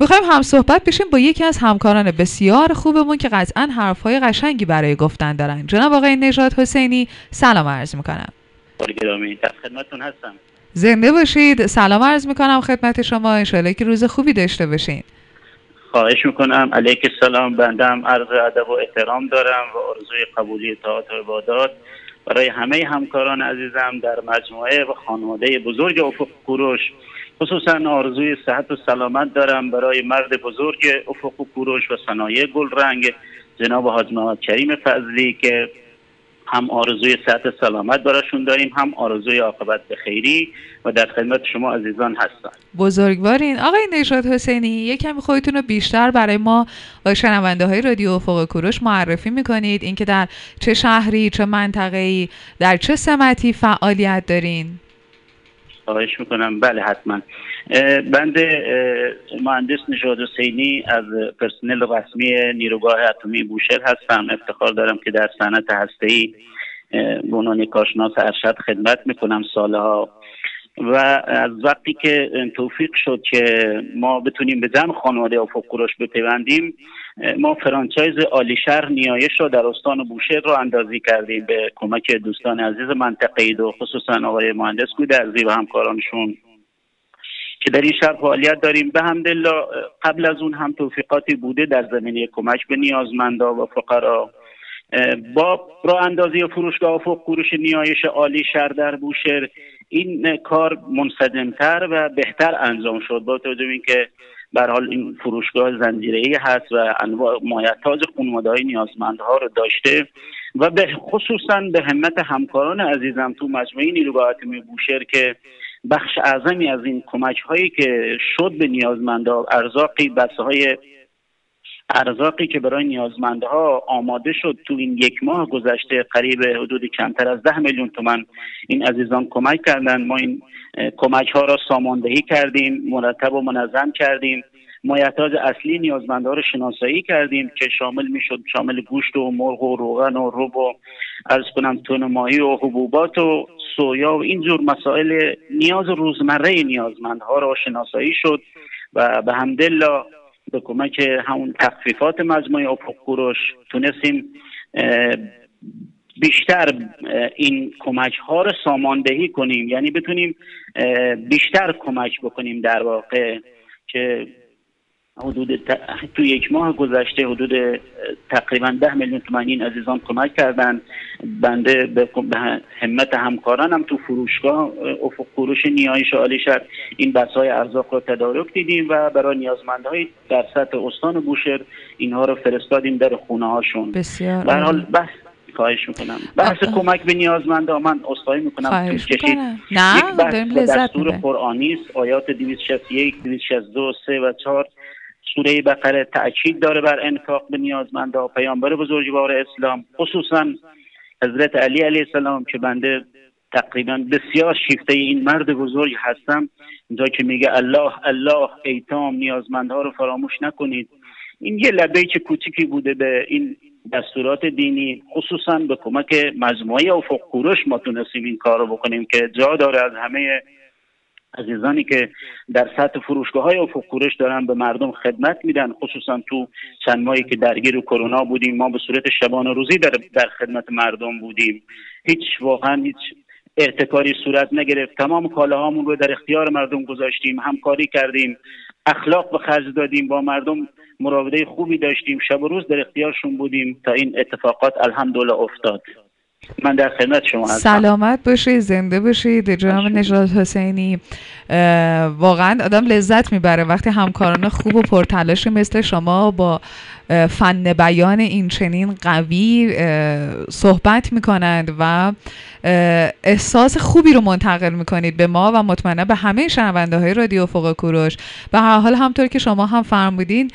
می‌خوایم هم صحبت بشیم با یکی از همکاران بسیار خوبمون که قطعا حرفهای قشنگی برای گفتن دارن. جناب آقای نژاد حسینی سلام عرض می‌کنم. در خدمتتون هستم. زنده باشید. سلام عرض می‌کنم خدمت شما. انشالله که روز خوبی داشته باشین. خواهش می‌کنم. علیک السلام. بندم. عرض ادب و احترام دارم و آرزوی قبولی اطاعت و عبادات برای همه همکاران عزیزم در مجموعه و خانواده بزرگ افق کوروش. خصوصا آرزوی صحت و سلامت دارم برای مرد بزرگ افق کوروش و صنایع گلرنگ جناب حاج محمد کریم فضلی که هم آرزوی صحت سلامت براشون داریم هم آرزوی عاقبت به خیری و در خدمت شما عزیزان هستم. بزرگوارین آقای نشاد حسینی یک کمی خودتون رو بیشتر برای ما شنونده های رادیو افق کوروش معرفی می‌کنید. اینکه در چه شهری چه منطقه در چه سمتی فعالیت دارین؟ خواهش می‌کنم. بله حتما. بنده مهندس نژاد حسینی از پرسنل رسمی نیروگاه اتمی بوشهر هستم افتخار دارم که در صنعت ای به عنوان کارشناس ارشد خدمت می‌کنم. سالها و از وقتی که توفیق شد که ما بتونیم به جمع خانواده افق کوروش بپیوندیم ما فرانچایز شهر نیایش رو در استان بوشهر رو اندازی کردیم به کمک دوستان عزیز منطقه و خصوصا آقای مهندس گودرزی و همکارانشون. که در این شهر فعالیت داریم. به همدلله قبل از اون هم توفیقاتی بوده در زمینه کمک به نیازمندا و فقرا. با راه اندازی فروشگاه افق کوروش نیایش عالی شهر در بوشهر این کار منسجمتر و بهتر انجام شد. با توجه اینکه به حال این فروشگاه زنجیره هست و انواع مایحتاج خانواده های نیازمندها رو داشته و به خصوصا به همت همکاران عزیزم تو مجموعه نیروگاه اتمی بوشهر که بخش اعظمی از این کمک هایی که شد به نیازمندها ارزاقی بسه های ارزاقی که برای نیازمندها آماده شد تو این یک ماه گذشته قریب حدود کمتر از ده میلیون تومن این عزیزان کمک کردن ما این کمک ها را ساماندهی کردیم مرتب و منظم کردیم. مایحتاج اصلی نیازمندها رو شناسایی کردیم که شامل می‌شد شامل گوشت و مرغ و روغن و رب و ارز کنم تون ماهی و حبوبات و سویا و اینجور مسائل نیاز روزمره نیازمندها را شناسایی شد و به همدلله به کمک همون تخفیفات مجموعه افق کوروش تونستیم بیشتر این کمک ها رو ساماندهی کنیم. یعنی بتونیم بیشتر کمک بکنیم در واقع که حدود تو یک ماه گذشته حدود تقریبا ده میلیون تومانی این عزیزان کمک کردن. بنده به همت همکارانم تو فروشگاه افق فروش نیایش عالی شد این بسای ارزاق رو تدارک دیدیم و برای نیازمندهای در سطح استان بوشهر اینها رو فرستادیم در خونه هاشون بسیار حال بس خواهش می‌کنم. بحث کمک به نیازمندا من اصلاحی می‌کنم. کشید. نه یک بحث دستور قرآنی است. آیات 261 262 3 و 4 سوره بقره تاکید داره بر انفاق به نیازمندا پیامبر بزرگوار اسلام خصوصا حضرت علی علیه السلام که بنده تقریبا بسیار شیفته این مرد بزرگ هستم. اینجا که میگه الله الله ایتام نیازمندها رو فراموش نکنید. این یه لبیک کوچیکی بوده به این دستورات دینی خصوصا به کمک مجموعه افق کوروش ما تونستیم این کار رو بکنیم که جا داره از همه عزیزانی که در سطح فروشگاه های افق کورش دارن به مردم خدمت میدن خصوصا تو چند ماهی که درگیر کرونا بودیم ما به صورت شبانه روزی در, در خدمت مردم بودیم. هیچ واقعا هیچ احتکاری صورت نگرفت. تمام کالاهامون رو در اختیار مردم گذاشتیم همکاری کردیم اخلاق به خرج دادیم با مردم مراوده خوبی داشتیم شب و روز در اختیارشون بودیم تا این اتفاقات الحمدلله افتاد. من در خدمت شما هستم. سلامت باشید زنده باشید. جناب نجات حسینی واقعا آدم لذت می‌بره وقتی همکاران خوب و پرتلاش مثل شما با فن بیان این چنین قوی صحبت می‌کنند و احساس خوبی رو منتقل می‌کنید به ما و مطمئنا به همه شنونده های رادیو فوق کوروش. به هر حال همطور که شما هم فرمودین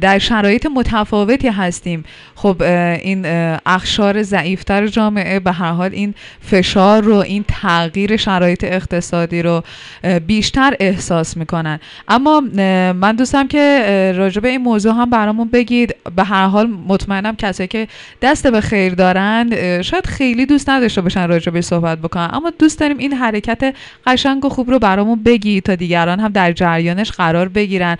در شرایط متفاوتی هستیم. خب این اخشار ضعیفتر جامعه به هر حال این فشار رو این تغییر شرایط اقتصادی رو بیشتر احساس می‌کنن. اما من دوستم که راجع به این موضوع هم برامون بگید بگید. به هر حال مطمئنم کسایی که دست به خیر دارن شاید خیلی دوست نداشته باشن راجع به صحبت بکنن. اما دوست داریم این حرکت قشنگ و خوب رو برامون بگی تا دیگران هم در جریانش قرار بگیرن.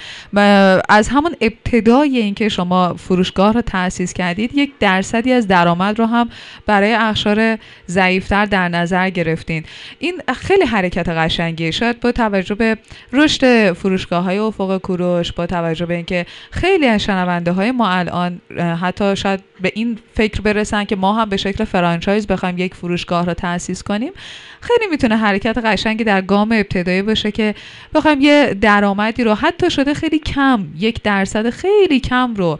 از همون ابتدای اینکه شما فروشگاه رو تأسیس کردید یک درصدی از درآمد رو هم برای اخشار ضعیفتر در نظر گرفتین. این خیلی حرکت قشنگیه. شاید با توجه به رشد فروشگاه های افق کوروش با توجه به اینکه خیلی از شنونده های ما الان حتی شاید به این فکر برسن که ما هم به شکل فرانچایز بخوایم یک فروشگاه رو تأسیس کنیم خیلی می‌تونه حرکت قشنگی در گام ابتدایی باشه که بخوایم یه درآمدی رو حتی شده خیلی کم یک درصد خیلی کم رو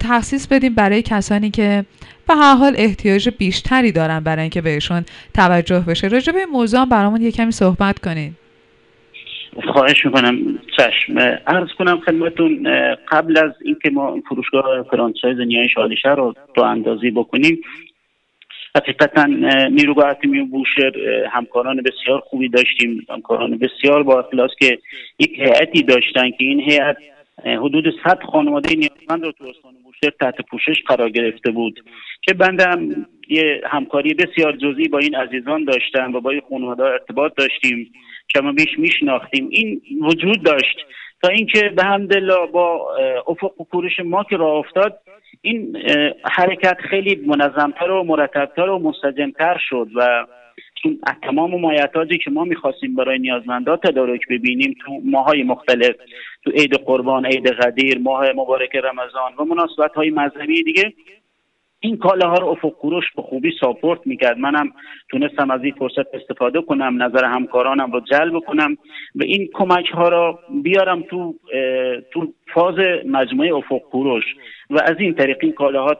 تخصیص بدیم برای کسانی که به هر حال احتیاج بیشتری دارن برای اینکه بهشون توجه بشه. راجع به این موضوع برامون یه کمی صحبت کنین. خواهش می‌کنم چشم ارز کنم خدمتون قبل از اینکه ما فروشگاه فرانسایز نیای شادیشه رو تو اندازی بکنیم حقیقتا نیروگاه اتمی و بوشهر همکاران بسیار خوبی داشتیم. همکاران بسیار با اخلاص که یک هیئتی داشتن که این هیئت حدود 100 خانواده نیازمند رو تو استان بوشهر تحت پوشش قرار گرفته بود که بنده یه همکاری بسیار جزئی با این عزیزان داشتم و با این خانواده ارتباط داشتیم. که ما بیش میشناختیم. این وجود داشت. تا اینکه به همدلله با افق و کورش ما که راه افتاد این حرکت خیلی منظمتر و مرتبتر و مستجمتر شد و تمام مایتاجی که ما می‌خواستیم برای نیازمندا تدارک ببینیم تو ماهای مختلف تو عید قربان عید غدیر ماه مبارک رمضان و مناسبت های مذهبی دیگه این کاله ها رو افق کوروش به خوبی ساپورت می‌کرد. منم تونستم از این فرصت استفاده کنم نظر همکارانم رو جلب کنم و این کمک ها رو بیارم تو تو فاز مجموعه افق کوروش و از این طریق این کاله ها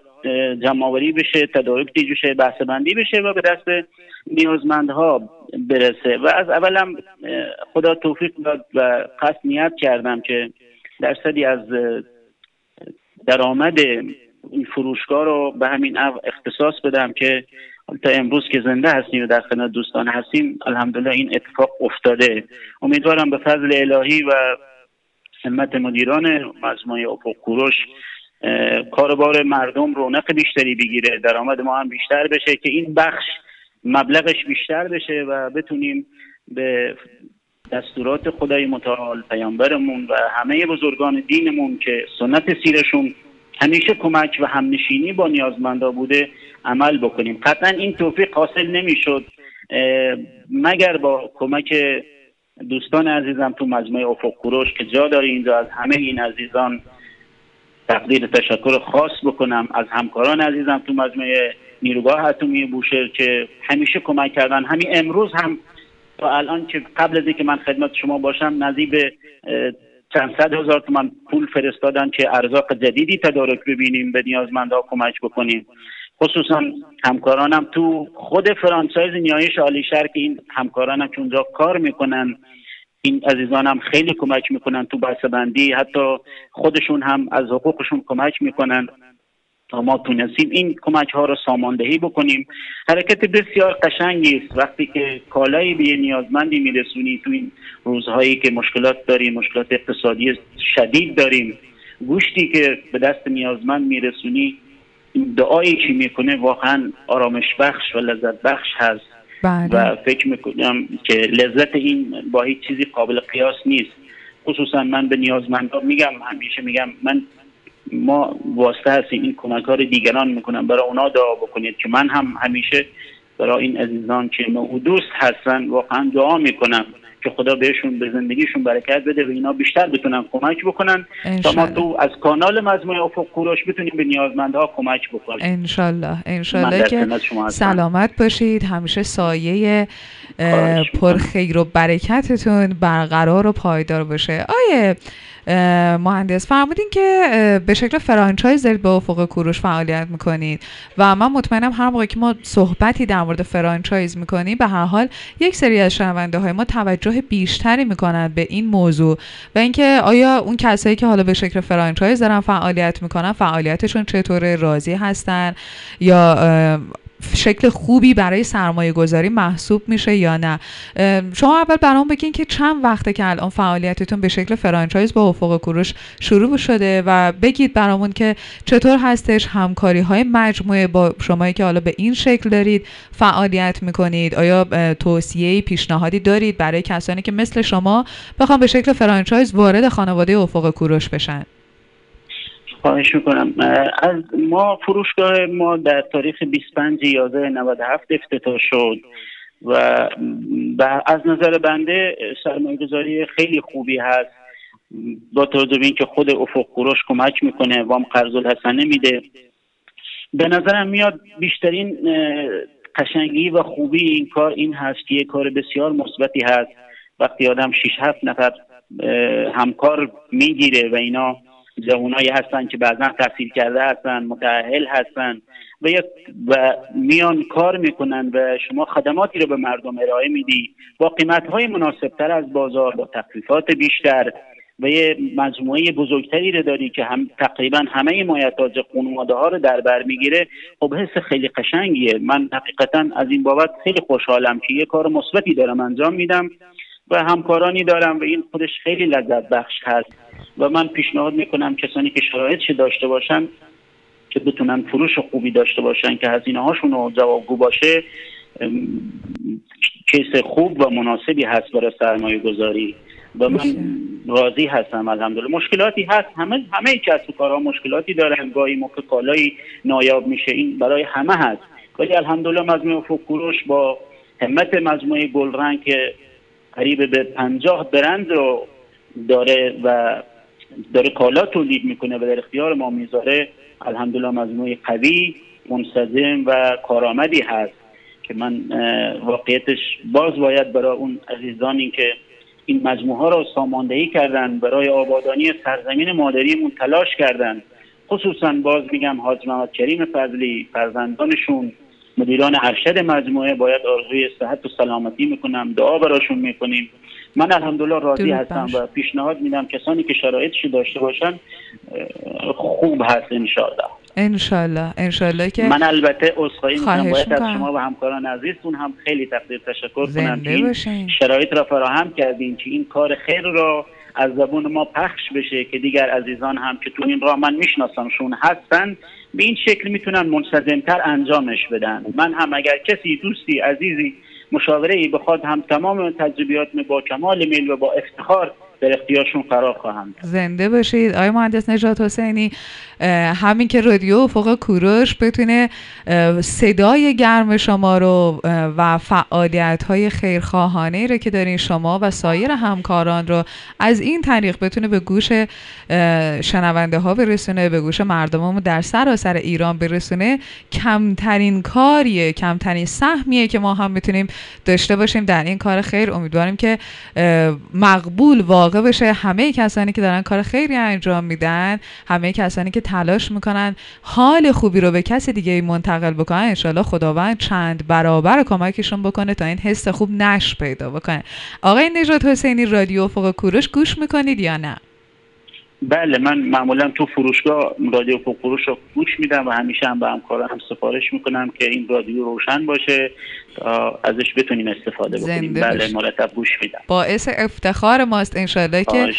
جمع بشه تدارک دیجوشه بحث بندی بشه و به دست نیازمندها برسه. و از اولم خدا توفیق داد و قصد نیت کردم که درصدی از درآمد این فروشگاه رو به همین اختصاص بدم که تا امروز که زنده هستیم و در خدمت دوستان هستیم الحمدلله این اتفاق افتاده. امیدوارم به فضل الهی و همت مدیران مجموعه افق کوروش کاربار مردم رونق بیشتری بگیره. درآمد ما هم بیشتر بشه که این بخش مبلغش بیشتر بشه و بتونیم به دستورات خدای متعال پیامبرمون و همه بزرگان دینمون که سنت سیرشون همیشه کمک و همنشینی با نیازمندا بوده عمل بکنیم. قطعا این توفیق حاصل نمی‌شد. مگر با کمک دوستان عزیزم تو مجموعه افق کوروش که جا داره اینجا از همه این عزیزان تقدیر تشکر خاص بکنم. از همکاران عزیزم تو مجموعه نیروگاه اتمی بوشهر که همیشه کمک کردن. همین امروز هم تا الان که قبل از اینکه من خدمت شما باشم نزدیک چند صد هزار تومن پول فرستادن که ارزاق جدیدی تدارک ببینیم به نیازمندها کمک بکنیم. خصوصا همکارانم تو خود فرانسایز نیایش عالی شهر که این همکارانم که اونجا کار می‌کنن این عزیزانم خیلی کمک می‌کنن تو بحث بندی. حتی خودشون هم از حقوقشون کمک می‌کنن. تا ما تونستیم این کمک ها رو ساماندهی بکنیم. حرکت بسیار قشنگی است. وقتی که کالایی به نیازمندی میرسونی تو این روزهایی که مشکلات داریم مشکلات اقتصادی شدید داریم گوشتی که به دست نیازمند میرسونی دعایی که می‌کنه واقعا آرامش بخش و لذت بخش هست. بله. و فکر می‌کنم که لذت این با هیچ چیزی قابل قیاس نیست. خصوصا من به نیازمندان میگم همیشه میگم من ما واسطه هستیم این کمک ها دیگران می‌کنم برای اونا دعا بکنید که من هم همیشه برای این عزیزان که دوست هستن واقعا دعا می‌کنم که خدا بهشون به زندگیشون برکت بده و اینا بیشتر بتونن کمک بکنن. تا ما تو از کانال مجموعه افق کوروش بتونیم به نیازمندها کمک بکنیم. انشالله. انشالله که سلامت باشید. همیشه سایه پرخیر و برکتتون برقرار و پایدار باشه. آقای مهندس فرمودین که به شکل franchise دارید به افق کوروش فعالیت می‌کنید. و من مطمئنم هر موقع که ما صحبتی در مورد franchise می‌کنیم به هر حال یک سری از شنونده های ما توجه بیشتری می‌کنند به این موضوع. و اینکه آیا اون کسایی که حالا به شکل فرانچایز دارن فعالیت می‌کنن فعالیتشون چطور راضی هستن؟ یا شکل خوبی برای سرمایه گذاری محسوب میشه یا نه؟ شما اول برام بگین که چند وقته که الان فعالیتتون به شکل فرانچایز با افق کوروش شروع شده و بگید برامون که چطور هستش همکاری های مجموعه با شمایی که حالا به این شکل دارید فعالیت می‌کنید. آیا توصیه پیشنهادی دارید برای کسانی که مثل شما بخوام به شکل فرانچایز وارد خانواده افق کوروش بشن؟ خواهش می‌کنم. از ما فروشگاه ما در تاریخ 25 11 97 افتتاح شد و از نظر بنده سرمایه گذاری خیلی خوبی هست. با توجه به اینکه خود افق کوروش کمک می‌کنه وام قرض الحسنه میده. به نظرم میاد بیشترین قشنگی و خوبی این کار این هست که یه کار بسیار مثبتی هست. وقتی آدم 6 7 نفر همکار می‌گیره و اینا جوانایی هستن که بعضا تحصیل کرده هستن متعهل هستن و, و میان کار می‌کنن و شما خدماتی رو به مردم ارائه میدی با قیمت های مناسب تر از بازار با تخفیفات بیشتر و یه مجموعه بزرگتری رو داری که هم تقریبا همه مایتاج خانواده ها رو در بر می‌گیره. خب حس خیلی قشنگیه. من حقیقتا از این بابت خیلی خوشحالم که یه کار مثبتی دارم انجام میدم. و همکارانی دارم و این خودش خیلی لذت بخش هست. و من پیشنهاد می‌کنم کسانی که شرایطش داشته باشن که بتونن فروش خوبی داشته باشن که هزینه هاشون رو جوابگو باشه کیس خوب و مناسبی هست برای سرمایه گذاری و من راضی هستم الحمدلله. مشکلاتی هست. همه همه کسب و کارها مشکلاتی دارن گاهی موقع کالایی نایاب میشه. این برای همه هست. ولی الحمدلله مجموعه فکروش با همت مجموعه گلرنگ که قریب به پنجاه برند رو داره و داره کالا تولید می‌کنه و در اختیار ما می‌ذاره. الحمدلله مجموعه قوی منسجم و کارآمدی هست که من واقعیتش باز باید برای اون عزیزانی که این مجموعه ها را ساماندهی کردن برای آبادانی سرزمین مادریمون تلاش کردن. خصوصا باز میگم حاج محمد کریم فضلی فرزندانشون مدیران ارشد مجموعه باید آرزوی صحت و سلامتی می‌کنم دعا براشون می‌کنیم. من الحمدلله راضی هستم و پیشنهاد میدم کسانی که شرایطش داشته باشن خوب هست انشاءالله. انشالله انشالله که من البته عذرخواهی می‌کنم. باید از شما و همکاران عزیزتون هم خیلی تقدیر تشکر کنم که شرایط را فراهم کردین که این کار خیر را از زبون ما پخش بشه که دیگر عزیزان هم که تو این راه من میشناسمشون هستن به این شکل می‌تونن منسجمتر انجامش بدن. من هم اگر کسی دوستی عزیزی مشاوره ای بخواد هم تمام تجربیات با کمال میل و با افتخار در اختیارشون قرار خواهم زنده باشید. آقای مهندس نجات حسینی همین که رادیو فوق کوروش بتونه صدای گرم شما رو و فعالیت های خیرخواهانه رو که دارین شما و سایر همکاران رو از این طریق بتونه به گوش شنونده ها برسونه به گوش مردممون در سراسر ایران برسونه. کمترین کاریه کمترین سهمیه که ما هم می‌تونیم داشته باشیم. در این کار خیر امیدواریم که مقبول واقع بشه همه کسانی که دارن کار خیری انجام میدن همه کسانی که تلاش می‌کنن حال خوبی رو به کسی دیگه منتقل بکنن انشالله خداوند چند برابر کمکشون بکنه تا این حس خوب نش پیدا بکنه. آقای نجات حسینی رادیو فوق کوروش گوش می‌کنید یا نه؟ بله من معمولا تو فروشگاه رادیو فروش رو گوش میدم و همیشه هم به همکارانم سفارش می‌کنم که این رادیو روشن باشه تا ازش بتونیم استفاده بکنیم. بله مرتب گوش میدم باعث افتخار ماست انشالله که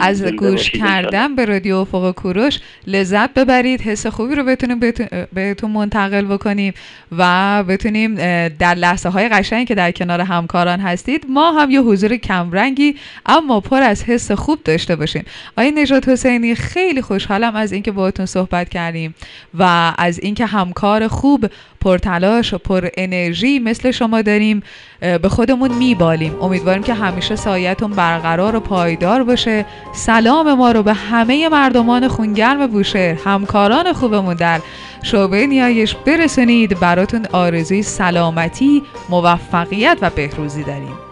از گوش کردن به رادیو فوق کوروش لذت ببرید. حس خوبی رو بتونیم بهتون منتقل بکنیم و بتونیم در لحظه های قشنگی که در کنار همکاران هستید ما هم یه حضور کمرنگی اما پر از حس خوب داشته باشیم. آقای نجات حسینی خیلی خوشحالم از اینکه باهاتون صحبت کردیم و از اینکه همکار خوب پرتلاش و پر انرژی مثل شما داریم به خودمون میبالیم. امیدواریم که همیشه سایتون برقرار و پایدار باشه. سلام ما رو به همه مردمان خونگرم بوشهر همکاران خوبمون در شعبه نیایش برسونید. براتون آرزوی سلامتی موفقیت و بهروزی داریم.